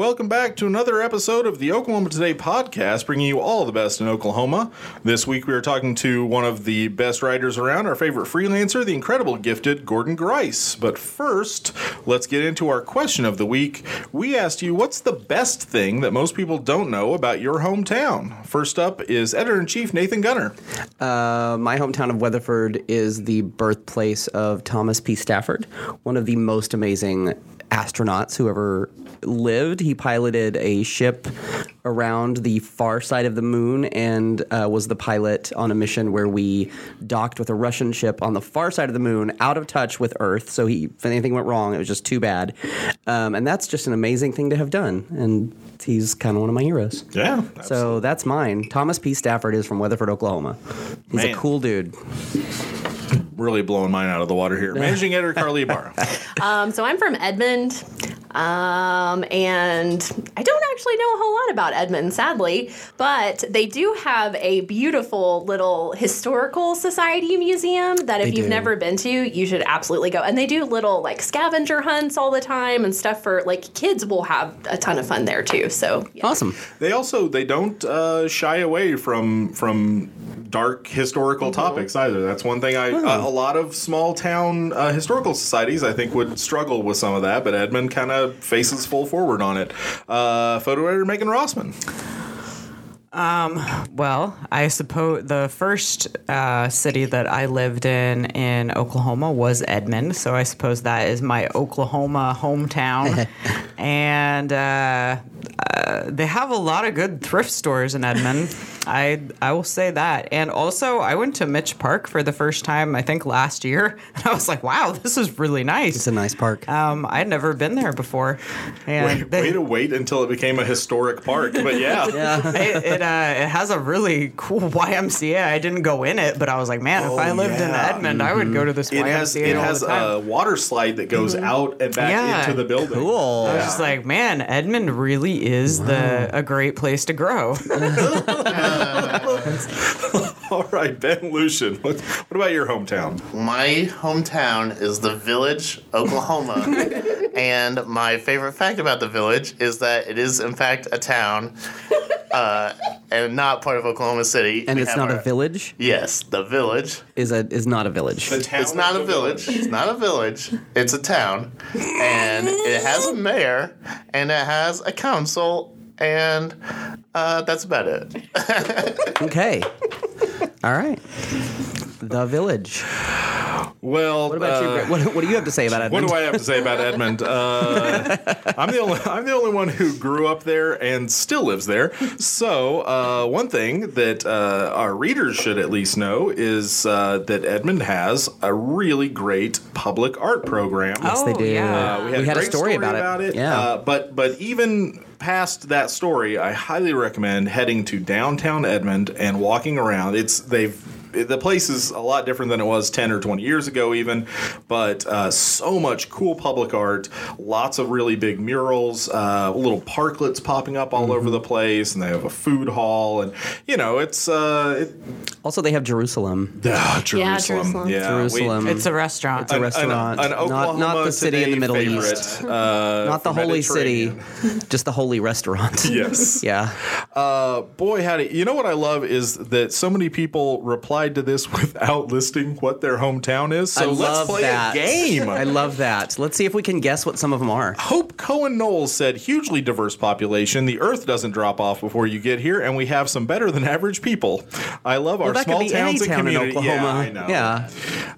Welcome back to another episode of the Oklahoma Today podcast, bringing you all the best in Oklahoma. This week we are talking to one of the best writers around, our favorite freelancer, the incredible gifted Gordon Grice. But first, let's get into our question of the week. We asked you, what's the best thing that most people don't know about your hometown? First up is editor in chief Nathan Gunter. Uh, my hometown of Weatherford is the birthplace of Thomas P. Stafford, one of the most amazing astronauts who ever lived. He piloted a ship around the far side of the moon and uh, was the pilot on a mission where we docked with a Russian ship on the far side of the moon, out of touch with Earth. So he, if anything went wrong, it was just too bad. Um, and that's just an amazing thing to have done. And he's kind of one of my heroes. Yeah. So that's mine. Thomas P. Stafford is from Weatherford, Oklahoma. He's Man. a cool dude. really blowing mine out of the water here. Managing editor Carly Barr. Um, so I'm from Edmond, um, and I don't actually know a whole lot about Edmond, sadly, but they do have a beautiful little historical society museum that if They you've do. never been to, you should absolutely go. And they do little like scavenger hunts all the time and stuff for like kids will have a ton of fun there too. So yeah. Awesome. They also they don't uh, shy away from from dark historical topics either. That's one thing I uh, a lot of small town uh, historical societies I think would struggle with some of that, but Edmond kind of faces full forward on it. Uh, photo editor Megan Rossman. Um, Well, I suppose the first uh, city that I lived in in Oklahoma was Edmond, so I suppose that is my Oklahoma hometown. and uh, uh, they have a lot of good thrift stores in Edmond. I I will say that. And also, I went to Mitch Park for the first time I think last year, and I was like, "Wow, this is really nice." It's a nice park. um, I'd never been there before, and Wait, they- way to wait until it became a historic park, but yeah. it it, uh, it has a really cool YMCA. I didn't go in it, but I was like, man, if I Oh, lived in yeah. Edmond, I would go to this It YMCA has it all has the time. a water slide that goes out and back Yeah. into the building. Cool. I was just like, man, Edmond really is the a great place to grow. All right, Ben Luschen. What, what about your hometown? My hometown is the village, Oklahoma. and my favorite fact about the village is that it is, in fact, a town uh, and not part of Oklahoma City. and We it's not our- a village. Yes, the village. Is a is not a village. The town It's not a the village. It's not a village. It's a town. And it has a mayor and it has a council. And uh, that's about it. Okay. All right. The village. Well, What about uh, you? What, what do you have to say about Edmond? What do I have to say about Edmond? Uh, I'm the only I'm the only one who grew up there and still lives there. So uh, one thing that uh, our readers should at least know is uh, that Edmond has a really great public art program. Yes, they do. Yeah. Uh, we had, We a had a great story about it. Yeah. Uh, but but even past that story, I highly recommend heading to downtown Edmond and walking around. It's they've the place is a lot different than it was 10 or 20 years ago even but uh, so much cool public art lots of really big murals uh, little parklets popping up all Mm-hmm. over the place and they have a food hall and you know it's uh, it, Also, they have Jerusalem. ah, jerusalem Jerusalem. yeah we- Jerusalem. It's a restaurant. It's a restaurant. an, an Not- Oklahoma not the city in the Middle favorite, East. uh, Not the holy city, just the holy restaurant. Yes. yeah. Uh, boy, howdy. You know what I love is that so many people replied to this without listing what their hometown is. So I let's play that. a game. I love that. Let's see if we can guess what some of them are. Hope Cohen Knowles said, hugely diverse population. The earth doesn't drop off before you get here, and we have some better than average people. I love our small towns any and town in community. Oklahoma. Yeah, I know. Yeah.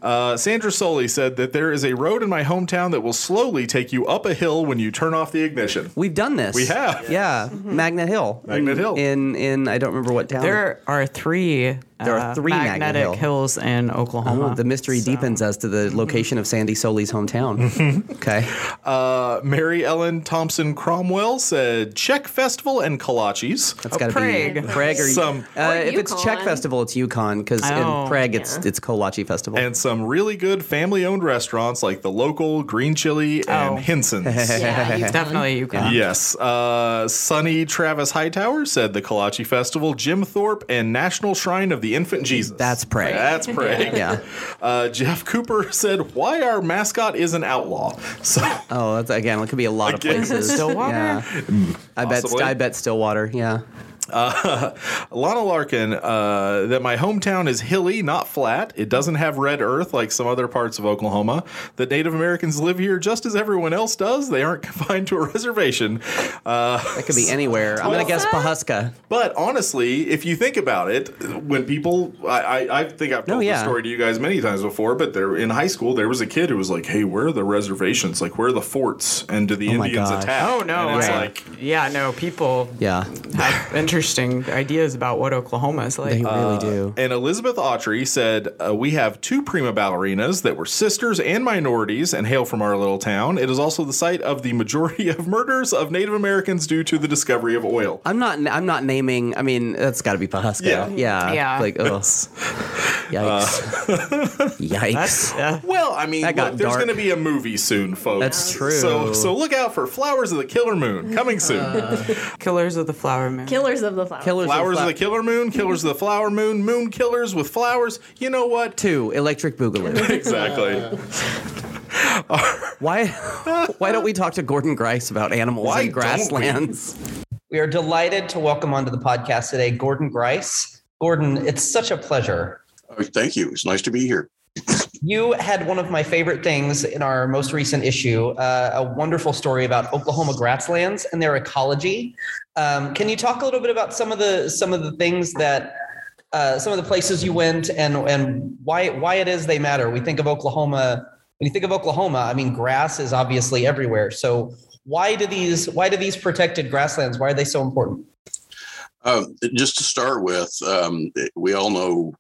Uh, Sandra Soley said that there is a road in my hometown that will slowly take you up a hill when you turn off the ignition. We've done this. We have. Yeah. Magnet Hill. Magnet Hill. In in I don't remember what town. There are three. There are uh, three Magnet magnetic Hill. hills in Oklahoma. Oh, the mystery deepens as to the location of Sandy Soley's hometown. okay. Uh, Mary Ellen Thompson Cromwell said Czech Festival and kolaches. That's got to Prague. be Prague or Some- Uh, Or if it's Czech Yukon. Festival, it's Yukon because Oh, in Prague it's yeah. it's Kolache Festival. and some really good family-owned restaurants like the local Green Chili and Oh. Hinson's. Yeah, you- Definitely Yukon. Yes. Uh, Sonny Travis Hightower said the Kolache Festival, Jim Thorpe, and National Shrine of the the infant Jesus. That's prey. That's prey. Yeah. Uh, Jeff Cooper said, "Why our mascot is an outlaw." So Oh, that's again. It could be a lot Again, of places. Stillwater? Yeah. I bet. Possibly. I bet Stillwater. Yeah. Lana Larkin, uh, that my hometown is hilly, not flat. It doesn't have red earth like some other parts of Oklahoma. That Native Americans live here just as everyone else does. They aren't confined to a reservation. That could be anywhere. I'm gonna guess Pawhuska. But honestly, if you think about it, when people, I, I, I think I've told Oh, this story to you guys many times before, but there in high school, there was a kid who was like, hey, where are the reservations? Like, where are the forts? And do the Oh Indians attack? Oh no! And it's I- like, yeah, no. People Yeah. have interesting ideas about what Oklahoma is like. They really do. And Elizabeth Autry said, uh, We have two prima ballerinas that were sisters and minorities and hail from our little town. It is also the site of the majority of murders of Native Americans due to the discovery of oil. I'm not. I'm not naming. I mean, that's got to be Pawhuska. Yeah. Yeah. Yeah. Like, oh, yikes. yikes. That's uh, Well, I mean, look, there's going to be a movie soon, folks. That's true. So, so look out for Flowers of the Killer Moon coming soon. Killers of the Flower Moon. Killers of the Flower. Killers flowers of Fla- the Killer Moon, Killers of the Flower Moon, Moon Killers with flowers. You know what? Two. Electric Boogaloo. Exactly. why? Why don't we talk to Gordon Grice about animals Why and don't we? grasslands? We are delighted to welcome onto the podcast today Gordon Grice. Gordon, it's such a pleasure. Oh, thank you. It's nice to be here. You had one of my favorite things in our most recent issue, uh, a wonderful story about Oklahoma grasslands and their ecology. Um, can you talk a little bit about some of the some of the things that uh, some of the places you went and and why why it is they matter? We think of Oklahoma. When you think of Oklahoma, I mean, grass is obviously everywhere. So why do these why do these protected grasslands? Why are they so important? Um, just to start with, um, we all know,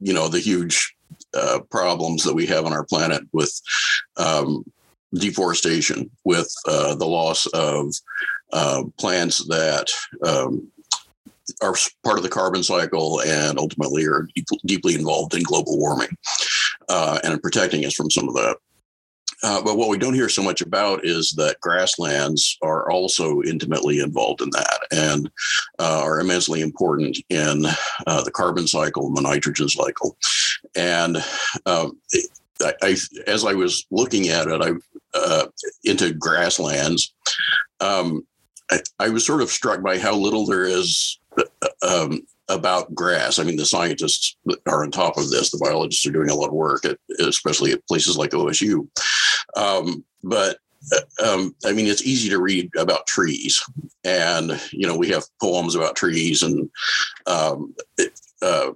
you know, the huge uh, problems that we have on our planet with um, deforestation, with uh, the loss of uh, plants that um, are part of the carbon cycle and ultimately are deep, deeply involved in global warming uh, and protecting us from some of that. Uh, but what we don't hear so much about is that grasslands are also intimately involved in that and uh, are immensely important in uh, the carbon cycle and the nitrogen cycle. And um, I, I, as I was looking at it, I uh, into grasslands. Um, I, I was sort of struck by how little there is um, about grass. I mean, the scientists are on top of this. The biologists are doing a lot of work, at, especially at places like OSU. Um, but um, I mean, it's easy to read about trees, and you know, we have poems about trees and um, uh,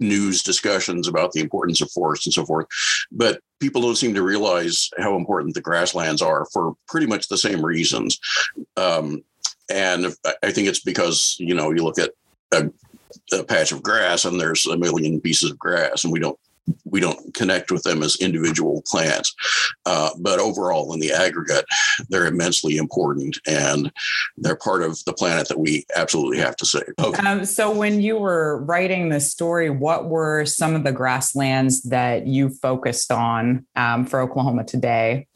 news discussions about the importance of forests and so forth. But people don't seem to realize how important the grasslands are for pretty much the same reasons. Um, and I think it's because you know you look at a, a patch of grass and there's a million pieces of grass, and we don't we don't connect with them as individual plants. Uh, but overall, in the aggregate, they're immensely important and they're part of the planet that we absolutely have to save. Okay. Um, so, when you were writing this story, what were some of the grasslands that you focused on um, for Oklahoma today?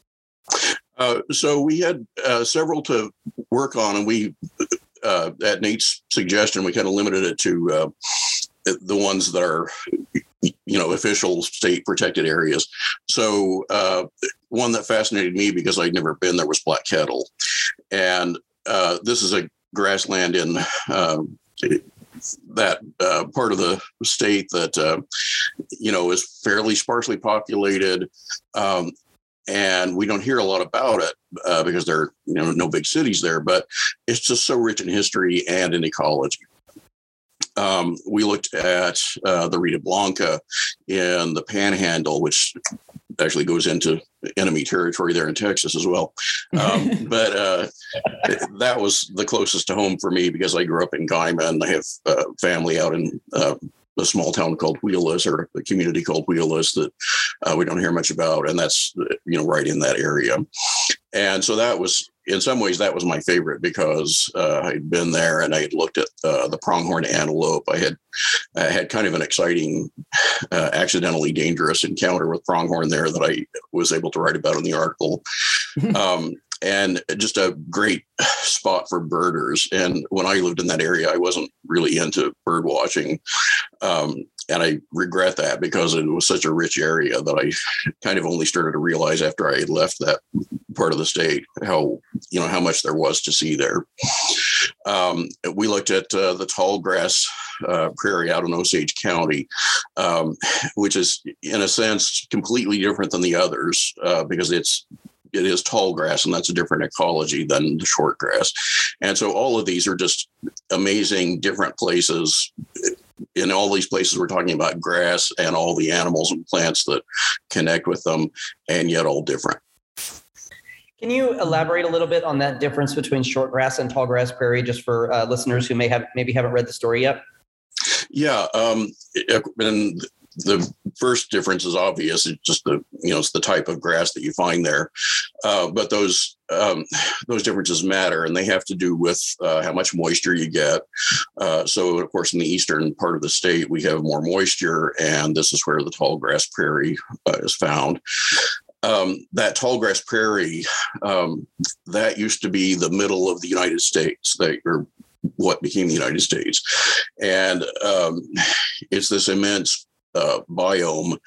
Uh, so we had uh, several to work on, and we, uh, at Nate's suggestion, we kind of limited it to uh, the ones that are, you know, official state protected areas. So uh, one that fascinated me because I'd never been there was Black Kettle, and uh, this is a grassland in. Um, that uh, part of the state that uh, you know is fairly sparsely populated, um, and we don't hear a lot about it uh, because there are you know no big cities there. But it's just so rich in history and in ecology. Um, we looked at uh, the Rita Blanca in the Panhandle, which actually goes into enemy territory there in Texas as well. Um, but uh, that was the closest to home for me because I grew up in Guymon. and I have uh, family out in uh, a small town called Wheeless or a community called Wheeless that uh, we don't hear much about. And that's, you know, right in that area. And so that was, in some ways, that was my favorite because uh, I'd been there and I had looked at uh, the pronghorn antelope. I had I had kind of an exciting, uh, accidentally dangerous encounter with pronghorn there that I was able to write about in the article. um, and just a great spot for birders. And when I lived in that area, I wasn't really into bird watching. Um, and I regret that because it was such a rich area that I kind of only started to realize after I left that part of the state how you know how much there was to see there. Um, we looked at uh, the tall grass uh, prairie out in Osage County, um, which is in a sense completely different than the others uh, because it's it is tall grass and that's a different ecology than the short grass. And so all of these are just amazing different places. In all these places we're talking about grass and all the animals and plants that connect with them and yet all different. Can you elaborate a little bit on that difference between short grass and tall grass prairie, just for uh, listeners who may have maybe haven't read the story yet? yeah um and the first difference is obvious. It's just the you know it's the type of grass that you find there. Uh, but those um, those differences matter and they have to do with uh, how much moisture you get. Uh, so of course in the eastern part of the state we have more moisture and this is where the tall grass prairie uh, is found. Um, that tall grass prairie um, that used to be the middle of the united states that or what became the united states. And um, it's this immense uh, biome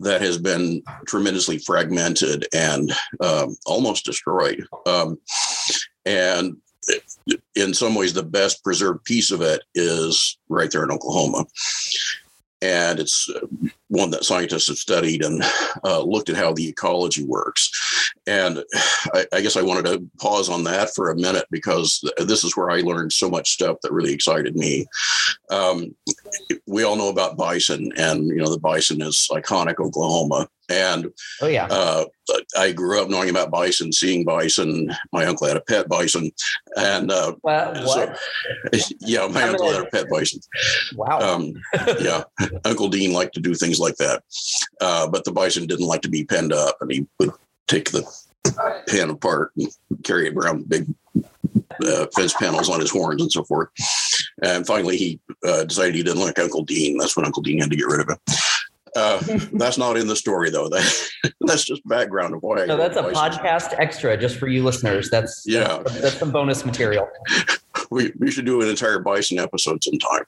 that has been tremendously fragmented and um, almost destroyed. Um, and in some ways, the best preserved piece of it is right there in Oklahoma. And it's one that scientists have studied and uh, looked at how the ecology works. And I, I, guess I wanted to pause on that for a minute because this is where I learned so much stuff that really excited me. Um, we all know about bison, and you know the bison is iconic Oklahoma. And oh yeah, uh, I grew up knowing about bison, seeing bison. My uncle had a pet bison, and uh, what? So, yeah, my uncle had a pet bison. Wow. Um, yeah, Uncle Dean liked to do things like that, uh, but the bison didn't like to be penned up, and he would take the pen apart and carry it around big uh, fence panels on his horns and so forth. And finally, he uh, decided he didn't like Uncle Dean. That's when Uncle Dean had to get rid of him. Uh, that's not in the story, though. That, that's just background of why. No, that's a podcast extra just for you listeners. That's yeah, that's, that's some bonus material. we we should do an entire bison episode sometime.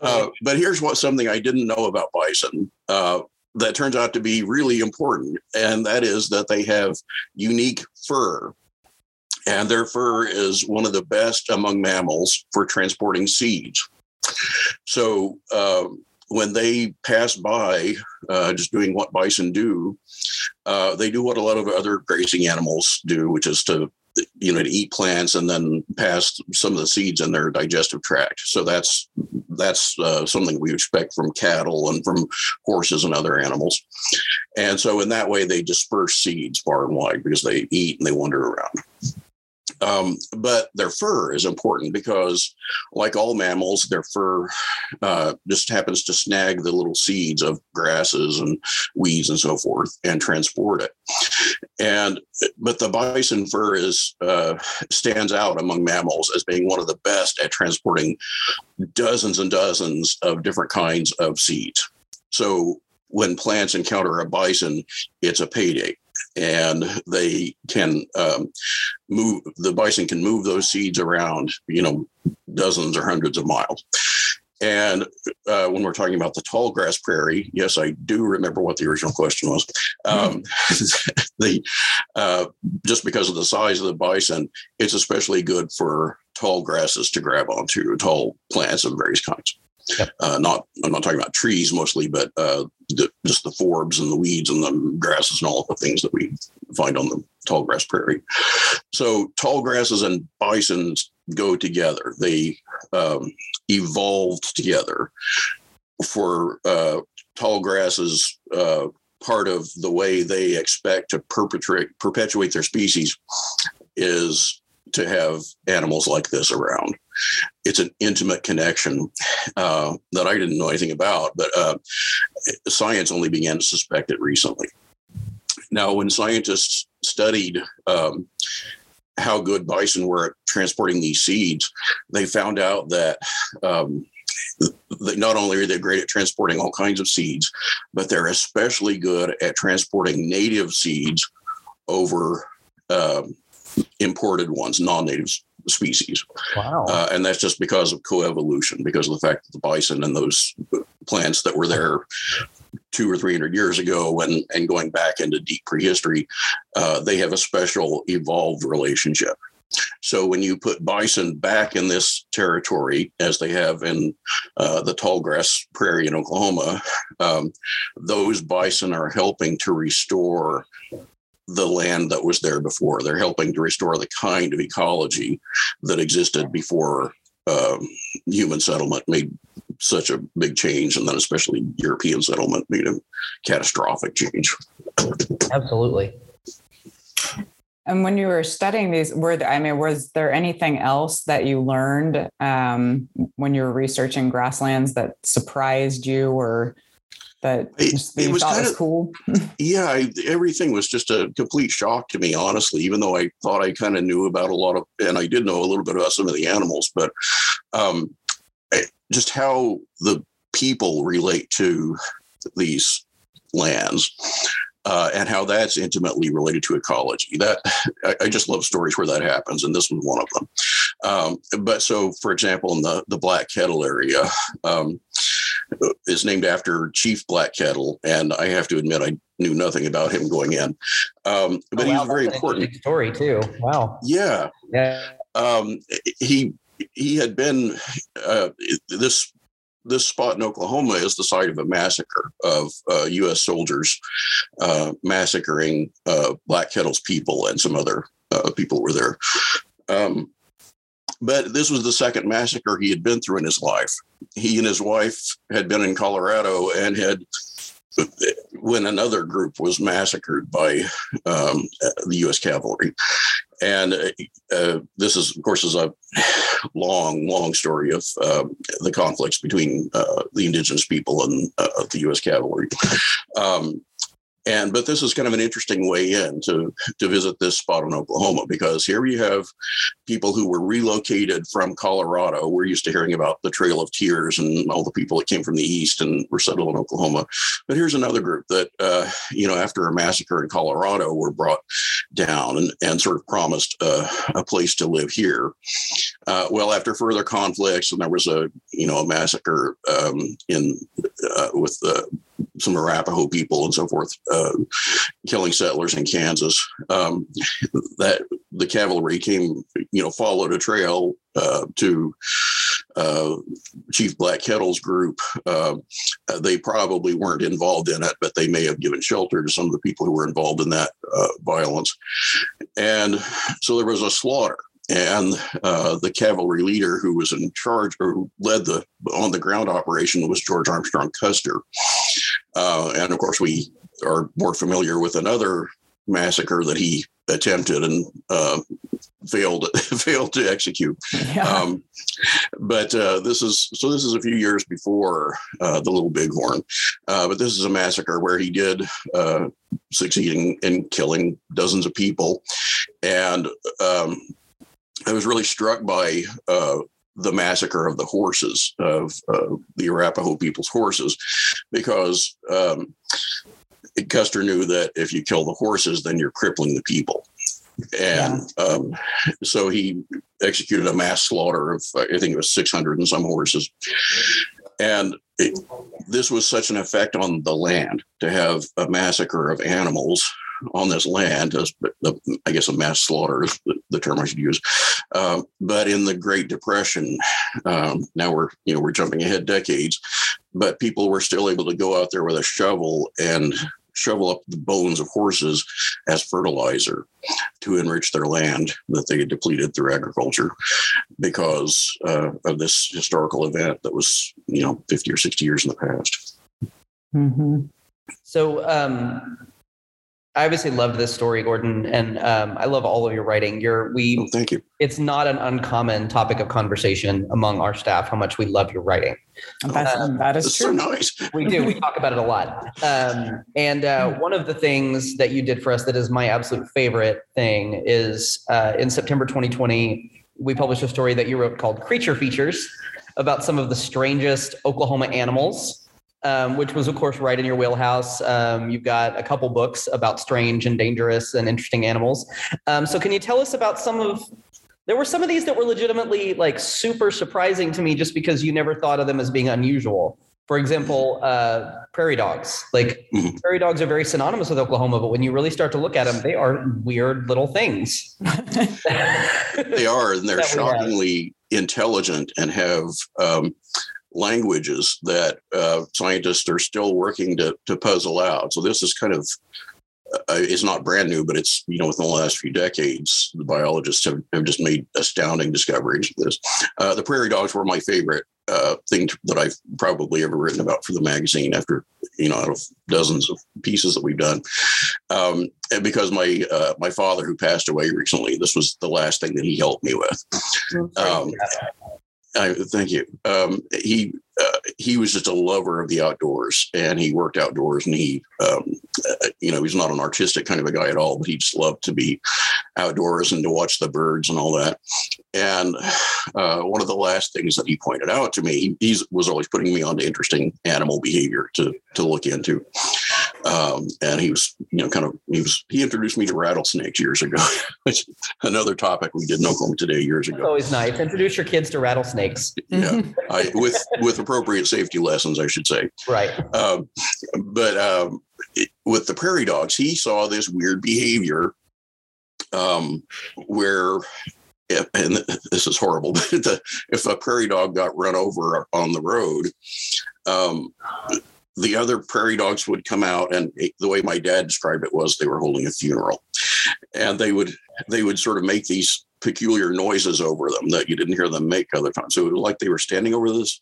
Uh, but here's what something I didn't know about bison uh, that turns out to be really important, and that is that they have unique fur. And their fur is one of the best among mammals for transporting seeds. So um, when they pass by, uh, just doing what bison do, uh, they do what a lot of other grazing animals do, which is to you know to eat plants and then pass some of the seeds in their digestive tract. So that's that's uh, something we expect from cattle and from horses and other animals. And so in that way they disperse seeds far and wide because they eat and they wander around um, but their fur is important because, like all mammals, their fur uh, just happens to snag the little seeds of grasses and weeds and so forth and transport it. And but the bison fur is uh, stands out among mammals as being one of the best at transporting dozens and dozens of different kinds of seeds. So when plants encounter a bison, it's a payday and they can um, move the bison can move those seeds around you know dozens or hundreds of miles. And uh, when we're talking about the tall grass prairie yes i do remember what the original question was. Um, the uh, just because of the size of the bison it's especially good for tall grasses to grab onto tall plants of various kinds. Yep. Uh, not I'm not talking about trees mostly, but uh, the, just the forbs and the weeds and the grasses and all the things that we find on the tall grass prairie. So tall grasses and bisons go together. They um, evolved together. For uh, tall grasses, uh, part of the way they expect to perpetuate perpetuate their species is to have animals like this around. It's an intimate connection uh, that I didn't know anything about, but uh, science only began to suspect it recently. Now, when scientists studied um, how good bison were at transporting these seeds, they found out that um, not only are they great at transporting all kinds of seeds, but they're especially good at transporting native seeds over um, imported ones, non-native species. Wow. Uh, and that's just because of coevolution, because of the fact that the bison and those plants that were there two or three hundred years ago and, and going back into deep prehistory, uh, they have a special evolved relationship. So when you put bison back in this territory, as they have in uh, the tallgrass prairie in Oklahoma, um, those bison are helping to restore the land that was there before. They're helping to restore the kind of ecology that existed before um, human settlement made such a big change, and then especially European settlement made a catastrophic change. Absolutely. And when you were studying these, were there, I mean, was there anything else that you learned um, when you were researching grasslands that surprised you or that, It- it was kind of- cool? Yeah, I, everything was just a complete shock to me, honestly. Even though I thought I kind of knew about a lot of, and I did know a little bit about some of the animals, but um, just how the people relate to these lands. Uh, and how that's intimately related to ecology. That I, I just love stories where that happens, and this was one of them. Um, but so, for example, in the the Black Kettle area, um, is named after Chief Black Kettle, and I have to admit I knew nothing about him going in, um, but Oh, he was very that's important. story too. Wow. Yeah, Yeah. um, he he had been uh, this this spot in Oklahoma is the site of a massacre of uh, U.S. soldiers uh, massacring uh, Black Kettle's people and some other uh, people were there. Um, but this was the second massacre he had been through in his life. He and his wife had been in Colorado and had when another group was massacred by um, the U.S. cavalry. And uh, uh, this is, of course, is a long, long story of um, the conflicts between uh, the indigenous people and uh, the U.S. cavalry. Um, and but this is kind of an interesting way in to to visit this spot in Oklahoma because here you have people who were relocated from Colorado. We're used to hearing about the Trail of Tears and all the people that came from the east and were settled in Oklahoma. But here's another group that uh, you know after a massacre in Colorado were brought down and, and sort of promised uh, a place to live here. Uh, well, after further conflicts, and there was a you know a massacre um, in uh, with the some Arapaho people and so forth, uh, killing settlers in Kansas. Um, that the cavalry came, you know, followed a trail uh, to uh, Chief Black Kettle's group. Uh, they probably weren't involved in it, but they may have given shelter to some of the people who were involved in that uh, violence. And so there was a slaughter. And uh, the cavalry leader who was in charge or who led the on the ground operation was George Armstrong Custer. Uh, and of course, we are more familiar with another massacre that he attempted and uh, failed failed to execute. Yeah. Um, but uh, this is so. This is a few years before uh, the Little Bighorn. Uh, but this is a massacre where he did uh, succeeding in killing dozens of people, and um, I was really struck by uh, the massacre of the horses of uh, the Arapaho people's horses, because um, Custer knew that if you kill the horses, then you're crippling the people. And um, so he executed a mass slaughter of, I think it was 600 and some horses. And it, this was such an effect on the land to have a massacre of animals on this land, as I guess a mass slaughter is the, the term I should use. Um, but in the Great Depression, um, now we're you know we're jumping ahead decades, but people were still able to go out there with a shovel and shovel up the bones of horses as fertilizer to enrich their land that they had depleted through agriculture because uh, of this historical event that was you know 50 or 60 years in the past hmm So um, I obviously loved this story, Gordon, and um, I love all of your writing. Your we well, thank you it's not an uncommon topic of conversation among our staff how much we love your writing. That's, Uh, that is true. so nice We do. We talk about it a lot. Um, and uh, one of the things that you did for us that is my absolute favorite thing is uh, in September 2020, we published a story that you wrote called Creature Features about some of the strangest Oklahoma animals. Um, which was, of course, right in your wheelhouse. Um, you've got a couple books about strange and dangerous and interesting animals. Um, so, can you tell us about some of There were some of these that were legitimately like super surprising to me just because you never thought of them as being unusual. For example, uh, prairie dogs. Like Mhm. prairie dogs are very synonymous with Oklahoma, but when you really start to look at them, they are weird little things. They are, and they're That we have. shockingly intelligent and have um, languages that uh, scientists are still working to, to puzzle out. So this is kind of uh, it's not brand new, but it's you know within the last few decades, the biologists have, have just made astounding discoveries of this. Uh, the prairie dogs were my favorite uh, thing to- that I've probably ever written about for the magazine. After you know, out of dozens of pieces that we've done, um, and because my uh, my father who passed away recently, this was the last thing that he helped me with. Um, I, thank you. Um, he uh, he was just a lover of the outdoors, and he worked outdoors. And he, um, uh, you know, he's not an artistic kind of a guy at all, but he just loved to be outdoors and to watch the birds and all that. And uh, one of the last things that he pointed out to me, he was always putting me onto interesting animal behavior to to look into. Um, and he was, you know, kind of he was he introduced me to rattlesnakes years ago. It's another topic we did in Oklahoma today years ago. always nice. Introduce your kids to rattlesnakes. Yeah, I, with with appropriate safety lessons, I should say. Right. Um, but um, it- with the prairie dogs, he saw this weird behavior um, where, if, and this is horrible, but the, if a prairie dog got run over on the road, um, the other prairie dogs would come out, and the way my dad described it was they were holding a funeral, and they would they would sort of make these peculiar noises over them that you didn't hear them make other times. So it was like they were standing over this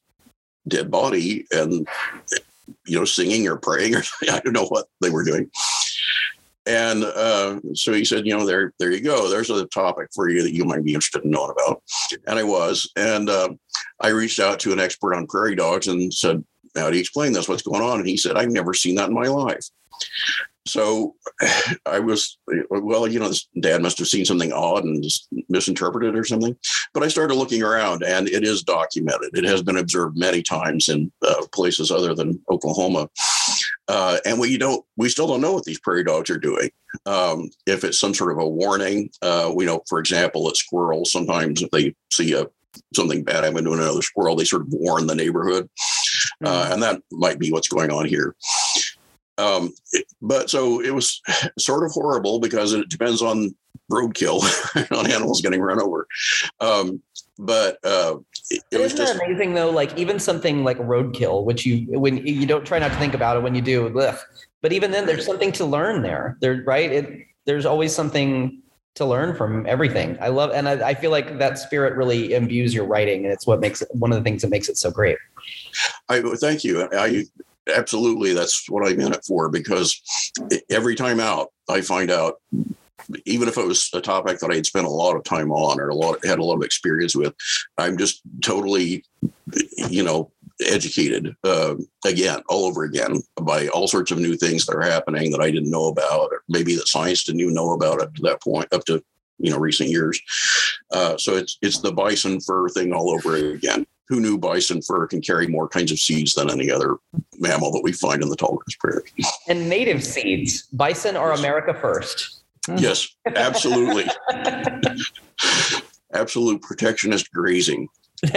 dead body and you know singing or praying or I don't know what they were doing. And uh, so he said, you know, there, there you go. There's a topic for you that you might be interested in knowing about. And I was. And uh, I reached out to an expert on prairie dogs and said, how do you explain this? What's going on? And he said, I've never seen that in my life. So I was, well, you know, this dad must have seen something odd and misinterpreted or something. But I started looking around and it is documented. It has been observed many times in uh, places other than Oklahoma. Uh, and we don't, we still don't know what these prairie dogs are doing. Um, if it's some sort of a warning, uh, we know, for example, that squirrels sometimes if they see a something bad happened to another squirrel, they sort of warn the neighborhood, uh, and that might be what's going on here. Um, it- but so it was sort of horrible because it depends on roadkill on animals getting run over. Um, but uh, it, it was just that amazing though? Like even something like roadkill, which you when you don't try not to think about it when you do, but even then, there's something to learn there. There, right? It there's always something to learn from everything. I love, and I, I feel like that spirit really imbues your writing, and it's what makes it one of the things that makes it so great. I thank you. I absolutely that's what I'm in it for because every time out, I find out, even if it was a topic that I had spent a lot of time on or a lot had a lot of experience with, I'm just totally, you know, educated uh, again, all over again by all sorts of new things that are happening that I didn't know about, or maybe that science didn't even know about up to that point, up to you know recent years. Uh, so it's it's the bison fur thing all over again who knew bison fur can carry more kinds of seeds than any other mammal that we find in the tall grass prairie? And native seeds, bison are America first. yes, absolutely. Absolute protectionist grazing.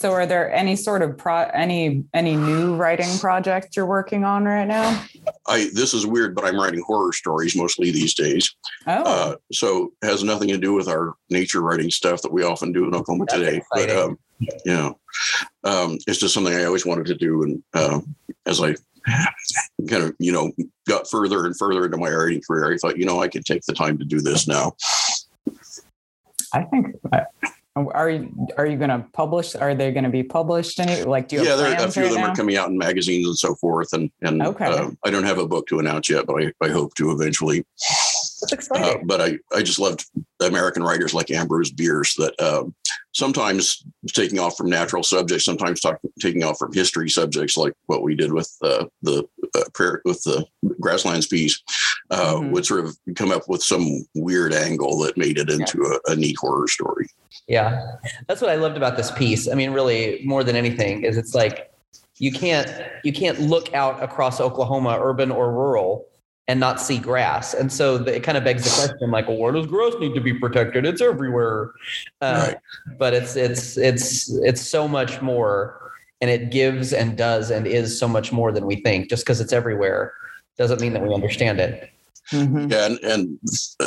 So, are there any sort of pro any any new writing projects you're working on right now? I this is weird, but I'm writing horror stories mostly these days. Oh, Uh, so it has nothing to do with our nature writing stuff that we often do in Oklahoma That's today. But um, yeah, um, it's just something I always wanted to do, and um, as I kind of you know got further and further into my writing career, I thought you know I could take the time to do this now. I think. uh, Are you are you going to publish? Are they going to be published? Any like do you yeah, have there, a few of them now? are coming out in magazines and so forth, and and Okay. uh, I don't have a book to announce yet, but I, I hope to eventually. That's Uh, but I, I just loved American writers like Ambrose Bierce that um, sometimes taking off from natural subjects, sometimes talk, taking off from history subjects like what we did with uh, the uh, prayer with the grasslands piece, uh, Mhm. would sort of come up with some weird angle that made it into a, a neat horror story. Yeah, that's what I loved about this piece. I mean, really, more than anything, is it's like you can't you can't look out across Oklahoma, urban or rural, and not see grass. And so the, it kind of begs the question, like, well, where does grass need to be protected? It's everywhere. Uh, Right. But it's it's it's it's so much more, and it gives and does and is so much more than we think. Just because it's everywhere doesn't mean that we understand it. Mhm. Yeah, and, and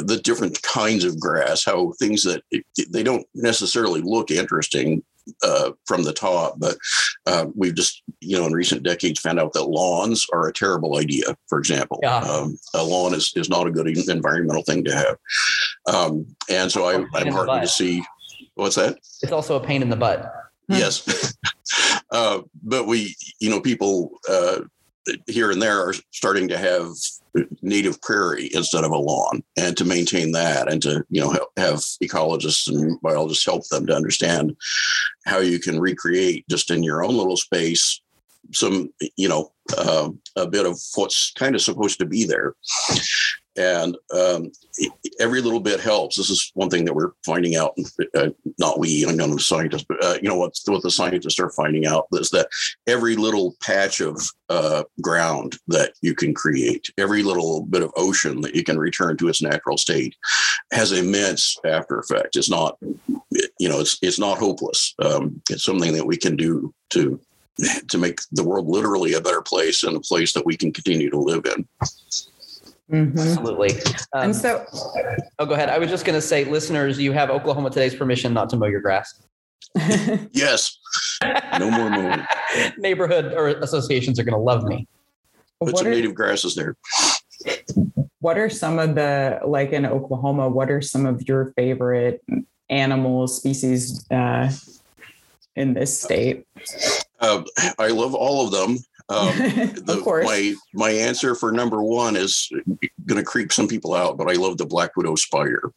the different kinds of grass, how things that they don't necessarily look interesting uh, from the top, but uh, we've just, you know, in recent decades found out that lawns are a terrible idea, for example. Yeah. Um, a lawn is, is not a good environmental thing to have. Um, and so I, I'm heartened to see, what's that? It's also a pain in the butt. yes uh, but we you know people uh, here and there are starting to have native prairie instead of a lawn and to maintain that and to you know have ecologists and biologists help them to understand how you can recreate just in your own little space some you know uh, a bit of what's kind of supposed to be there and um, every little bit helps. This is one thing that we're finding out. Uh, not we, I'm not a scientist, but uh, you know what? What the scientists are finding out is that every little patch of uh, ground that you can create, every little bit of ocean that you can return to its natural state, has immense after effect. It's not, you know, it's it's not hopeless. Um, it's something that we can do to to make the world literally a better place and a place that we can continue to live in. Mhm. Absolutely. Um, And so, oh, go ahead. I was just going to say, listeners, you have Oklahoma Today's permission not to mow your grass. Yes, no more mowing. Neighborhood or associations are going to love me. Put what some are, native grasses there. what are some of the like in Oklahoma? What are some of your favorite animals species uh, in this state? Uh, I love all of them. Um, the, of course. My my answer for number one is going to creep some people out, but I love the black widow spider,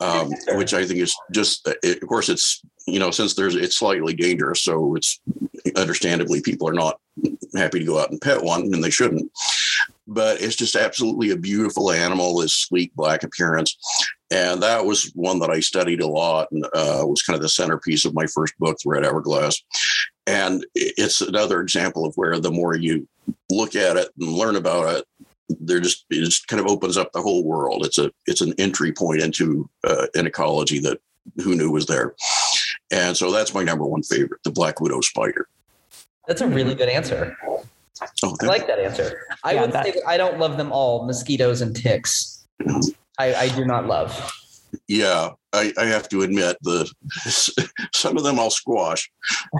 um, which I think is just. It, of course, it's you know since there's it's slightly dangerous, so it's understandably people are not happy to go out and pet one, and they shouldn't. But it's just absolutely a beautiful animal, this sleek black appearance. And that was one that I studied a lot and uh, was kind of the centerpiece of my first book, The Red Hourglass. And it's another example of where the more you look at it and learn about it, there just it just kind of opens up the whole world. It's a it's an entry point into uh, an ecology that who knew was there. And so that's my number one favorite, the black widow spider. That's a really good answer. Oh, I like that answer. I Yeah, would that- say that I don't love them all, mosquitoes and ticks. I, I do not love. yeah, I, I have to admit the some of them I'll squash.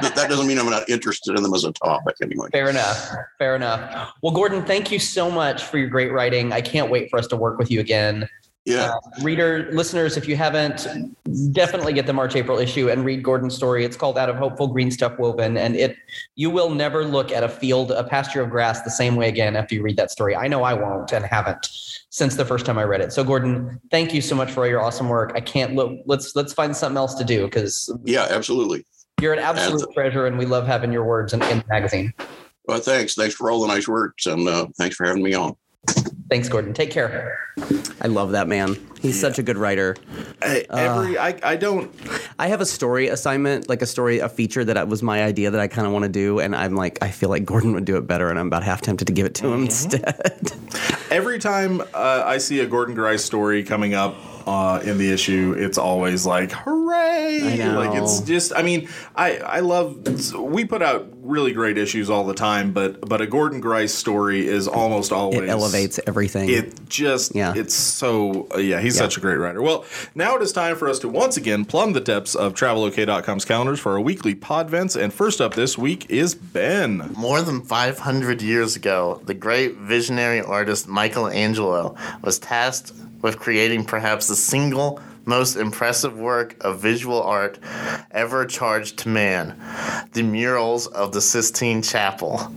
But that doesn't mean I'm not interested in them as a topic anyway. Fair enough. Fair enough. Well, Gordon, thank you so much for your great writing. I can't wait for us to work with you again. Yeah, Reader, listeners, if you haven't, definitely get the March April issue and read Gordon's story. It's called Out of Hopeful Green Stuff Woven, and it you will never look at a field, a pasture of grass the same way again after you read that story. I know I won't and haven't since the first time I read it. So, Gordon, thank you so much for all your awesome work. I can't look. Let's let's find something else to do because yeah, absolutely. you're an absolute treasure, and we love having your words in, in the magazine. Well, thanks. Thanks for all the nice words, and uh, thanks for having me on. Thanks, Gordon. Take care. I love that man. He's such a good writer. I, every I, I don't I have a story assignment, like a story, a feature that was my idea that I kind of want to do, and I'm like, I feel like Gordon would do it better, and I'm about half tempted to give it to him instead. every time uh, I see a Gordon Grice story coming up uh, in the issue, it's always like hooray! I know. Like it's just, I mean, I I love. We put out really great issues all the time, but but a Gordon Grice story is almost always it elevates everything. It just, Yeah. it's so, uh, yeah, he's Yeah. such a great writer. Well, now it is time for us to once again plumb the depths of TravelOK.com's calendars for our weekly podvents. And first up this week is Ben. More than 500 years ago, the great visionary artist Michelangelo was tasked with creating perhaps the single most impressive work of visual art ever charged to man the murals of the Sistine Chapel.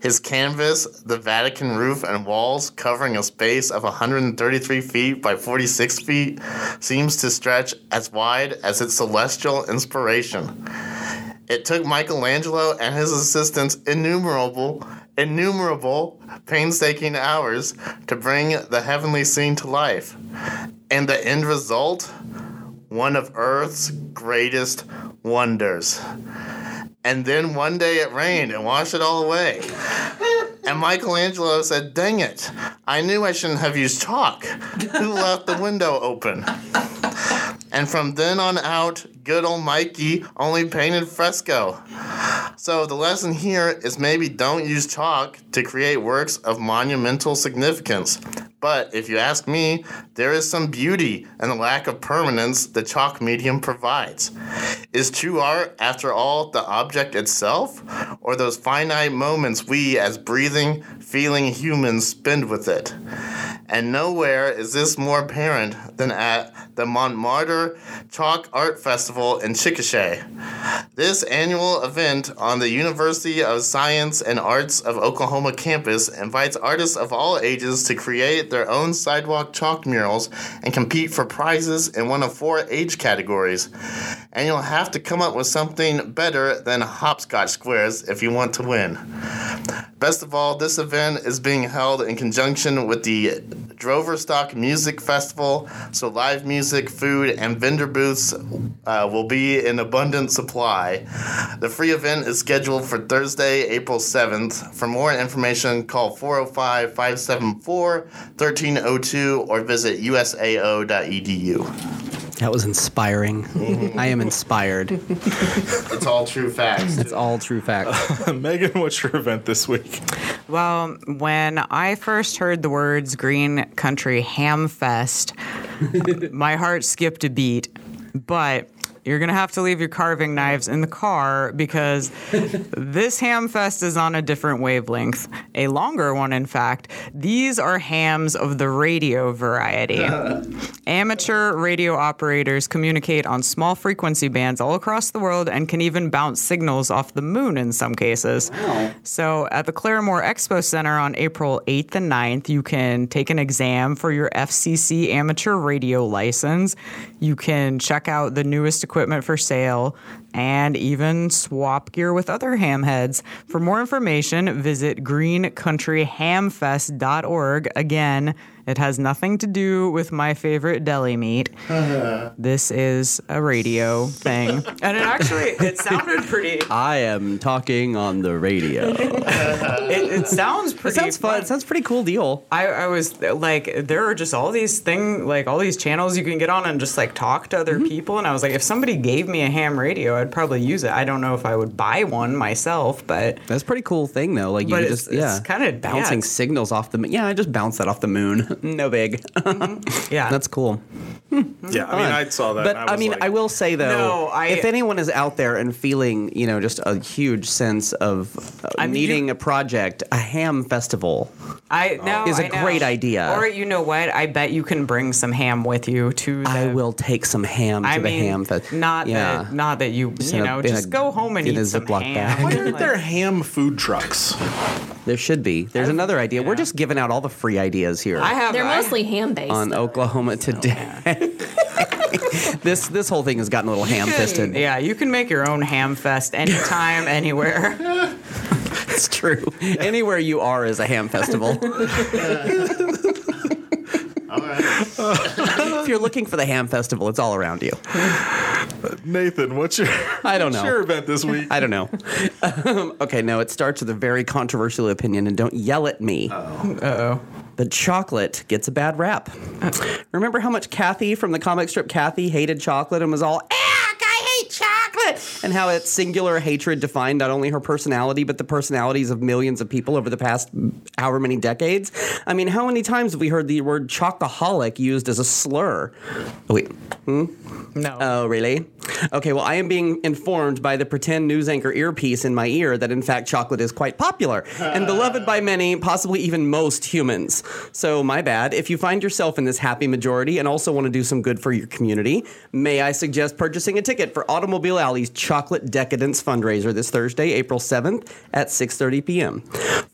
His canvas, the Vatican roof and walls, covering a space of 133 feet by 46 feet, seems to stretch as wide as its celestial inspiration. It took Michelangelo and his assistants innumerable, innumerable, painstaking hours to bring the heavenly scene to life. And the end result? One of Earth's greatest wonders. And then one day it rained and washed it all away. And Michelangelo said, Dang it, I knew I shouldn't have used chalk. Who left the window open? And from then on out, good old Mikey only painted fresco. So the lesson here is maybe don't use chalk to create works of monumental significance. But if you ask me, there is some beauty in the lack of permanence the chalk medium provides. Is true art, after all, the object itself, or those finite moments we, as breathing, feeling humans, spend with it? And nowhere is this more apparent than at the Montmartre Chalk Art Festival in Chickasha. This annual event on the University of Science and Arts of Oklahoma campus invites artists of all ages to create their own sidewalk chalk murals and compete for prizes in one of four age categories. And you'll have to come up with something better than hopscotch squares if you want to win. Best of all, this event is being held in conjunction with the Droverstock Music Festival, so live music, food, and vendor booths uh, will be in abundant supply. The free event is scheduled for Thursday, April 7th. For more information, call 405 574 1302 or visit usao.edu. That was inspiring. I am inspired. It's all true facts. It's all true facts. Megan, what's your event this week? Well, when I first heard the words Green Country Ham Fest, my heart skipped a beat. But you're going to have to leave your carving knives in the car because this ham fest is on a different wavelength. A longer one, in fact. These are hams of the radio variety. Amateur radio operators communicate on small frequency bands all across the world and can even bounce signals off the moon in some cases. So at the Claremore Expo Center on April 8th and 9th, you can take an exam for your FCC amateur radio license. You can check out the newest equipment for sale and even swap gear with other hamheads. For more information, visit greencountryhamfest.org. Again, it has nothing to do with my favorite deli meat. this is a radio thing. And it actually it sounded pretty I am talking on the radio. it, it sounds It pretty sounds fun. It sounds pretty cool deal. I, I was like, there are just all these thing, like all these channels you can get on and just like talk to other mm-hmm. people. And I was like, if somebody gave me a ham radio, I'd probably use it. I don't know if I would buy one myself, but That's a pretty cool thing though. Like you But could it's- just yeah, it's kinda- bouncing yeah, signals off the moon. Yeah, I just bounce that off the moon. no big. yeah, That's cool. Yeah, I mean, I saw that. But and I, was mean, like, I will say though, No, I- if anyone is out there and feeling, you know, just a huge sense of uh, I mean, needing you- a project, a ham festival. I know is a I know. great idea. Or you know what? I bet you can bring some ham with you to. The, I will take some ham to I the mean, ham fest. not yeah. that not that you in you know in a- just go home and in eat a some Ziploc ham. bag. Why aren't there ham food trucks? There should be. There's another idea. We're just giving out all the free ideas here. I have They're I- mostly ham based. on Oklahoma today. this this whole thing has gotten a little ham fisted. Yeah, you can make your own ham fest anytime, anywhere. It's true. Anywhere you are is a ham festival. If you're looking for the ham festival, it's all around you. Nathan, what's your I don't know. your event this week? I don't know. Um, okay, no, it starts with a very controversial opinion, and don't yell at me. Uh oh. The chocolate gets a bad rap. Remember how much Kathy from the comic strip Kathy hated chocolate and was all, "Eck, I And how its singular hatred defined not only her personality, but the personalities of millions of people over the past however many decades. I mean, how many times have we heard the word chocoholic used as a slur? Oh, wait. Hmm? No. Oh, really? Okay, well, I am being informed by the pretend news anchor earpiece in my ear that, in fact, chocolate is quite popular and beloved by many, possibly even most humans. So, my bad. If you find yourself in this happy majority and also want to do some good for your community, may I suggest purchasing a ticket for Automobile Alley's Chocolate Decadence fundraiser this Thursday, April 7th at 6:30 p.m.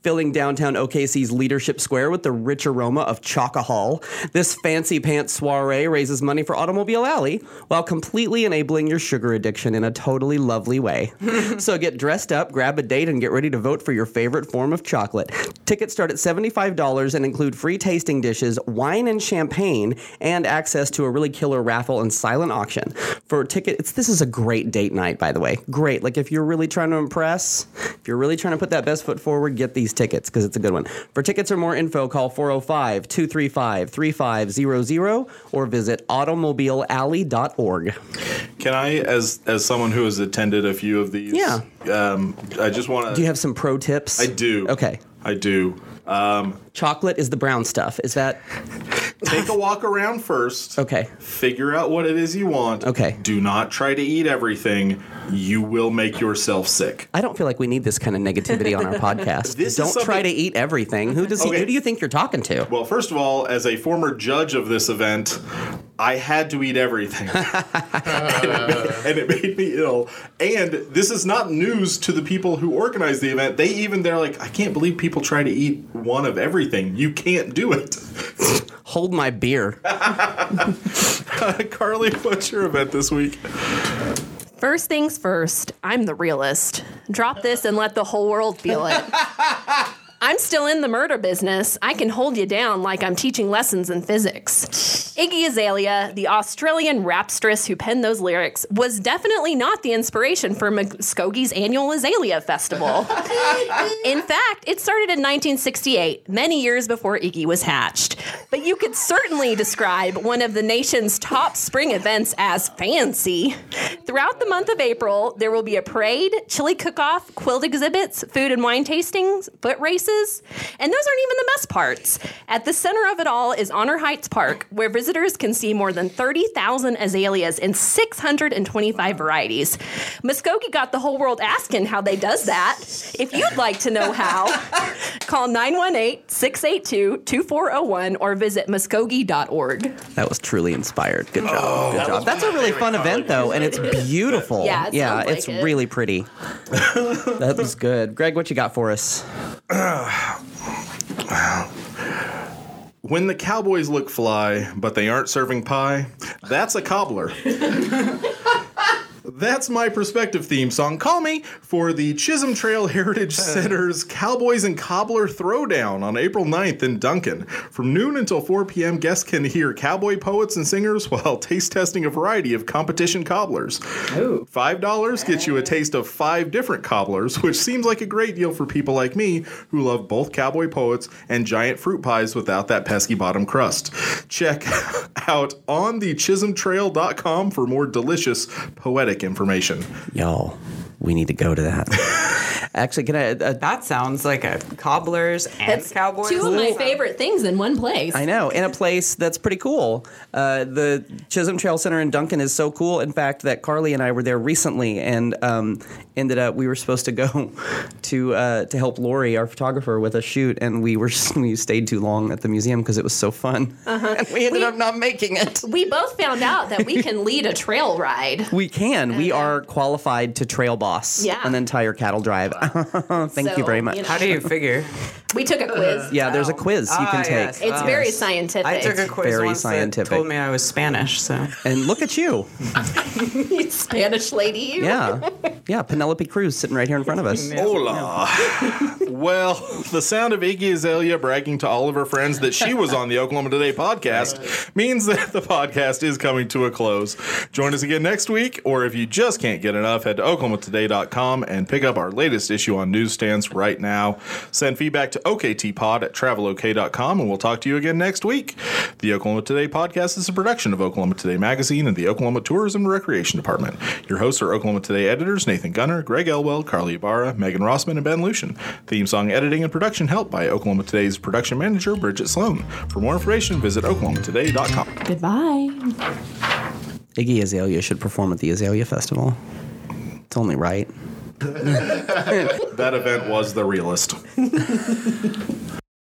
Filling downtown OKC's Leadership Square with the rich aroma of Chocohol, this fancy pants soiree raises money for Automobile Alley while completely enabling tackling your sugar addiction in a totally lovely way. so get dressed up, grab a date, and get ready to vote for your favorite form of chocolate. Tickets start at $75 and include free tasting dishes, wine and champagne, and access to a really killer raffle and silent auction. For tickets, this is a great date night, by the way. Great. Like if you're really trying to impress, if you're really trying to put that best foot forward, get these tickets because it's a good one. For tickets or more info, call 405 235 3500 or visit automobilealley.org. Can I, as as someone who has attended a few of these, Yeah. um, I just want to. Do you have some pro tips? I do. Okay. I do. Um, Chocolate is the brown stuff. Is that take a walk around first. okay? Figure out what it is you want. Okay. Do not try to eat everything. You will make yourself sick. I don't feel like we need this kind of negativity on our podcast. This is don't try something- to eat everything. Who does he, Okay. who do you think you're talking to? Well, first of all, as a former judge of this event, I had to eat everything. and it made me ill. And this is not news to the people who organized the event. They even they're like, I can't believe people try to eat one of everything. You can't do it. Hold my beer. Carly, what's your event this week? First things first, I'm the realist. Drop this and let the whole world feel it. I'm still in the murder business. I can hold you down like I'm teaching lessons in physics. Iggy Azalea, the Australian rapstress who penned those lyrics, was definitely not the inspiration for Muskogee's annual Azalea Festival. in fact, it started in 1968, many years before Iggy was hatched. But you could certainly describe one of the nation's top spring events as fancy. Throughout the month of April, there will be a parade, chili cook-off, quilt exhibits, food and wine tastings, foot races, and those aren't even the best parts. At the center of it all is Honor Heights Park, where visitors can see more than 30,000 azaleas in 625 varieties. Muskogee got the whole world asking how they does that. If you'd like to know how, call 918-682-2401 or visit muskogee.org. That was truly inspired. Good job. Good job. That's a really fun event, though, and it's beautiful. Yeah, it yeah, sounds like it's it. really pretty. that was good. Greg, what you got for us? When the Cowboys look fly, but they aren't serving pie, that's a cobbler. That's my perspective theme song. Call me for the Chisholm Trail Heritage Center's Cowboys and Cobbler Throwdown on April 9th in Duncan. From noon until 4 p.m., guests can hear cowboy poets and singers while taste testing a variety of competition cobblers. $5 gets you a taste of five different cobblers, which seems like a great deal for people like me who love both cowboy poets and giant fruit pies without that pesky bottom crust. Check out on the chisholmtrail.com for more delicious poetic information. Y'all, we need to go to that. Actually, can I? Uh, That sounds like a cobblers and cowboys. Two of my favorite things in one place. I know, in a place that's pretty cool. Uh, the Chisholm Trail Center in Duncan is so cool. In fact, that Carly and I were there recently, and um, ended up we were supposed to go to uh, to help Lori, our photographer, with a shoot, and we were we stayed too long at the museum because it was so fun, and we ended We- up not making it. We both found out that we can lead a trail ride. We can. We are qualified to trail boss Yeah. an entire cattle drive. Thank you very much. you know. How do you figure? We took a quiz. yeah, there's a quiz you can Ah, take. yes. It's Ah. very scientific. I took a quiz very once scientific. that told me I was Spanish. So And look at you. Spanish lady. Yeah. Yeah, Penelope Cruz sitting right here in front of us. Hola. well, the sound of Iggy Azalea bragging to all of her friends that she was on the Oklahoma Today podcast means that the podcast is coming to a close. Join us again next week, or if you just can't get enough, head to oklahomatoday.com and pick up our latest issue on newsstands right now. Send feedback to oktpod at travelok.com, and we'll talk to you again next week. The Oklahoma Today podcast is a production of Oklahoma Today Magazine and the Oklahoma Tourism and Recreation Department. Your hosts are Oklahoma Today editors Nathan Gunter, Greg Elwell, Carly Ibarra, Megan Rossman, and Ben Luschen. Theme song editing and production helped by Oklahoma Today's production manager, Bridget Sloan. For more information, visit oklahomatoday.com. Goodbye. Iggy Azalea should perform at the Azalea Festival. It's only right. That event was the realest.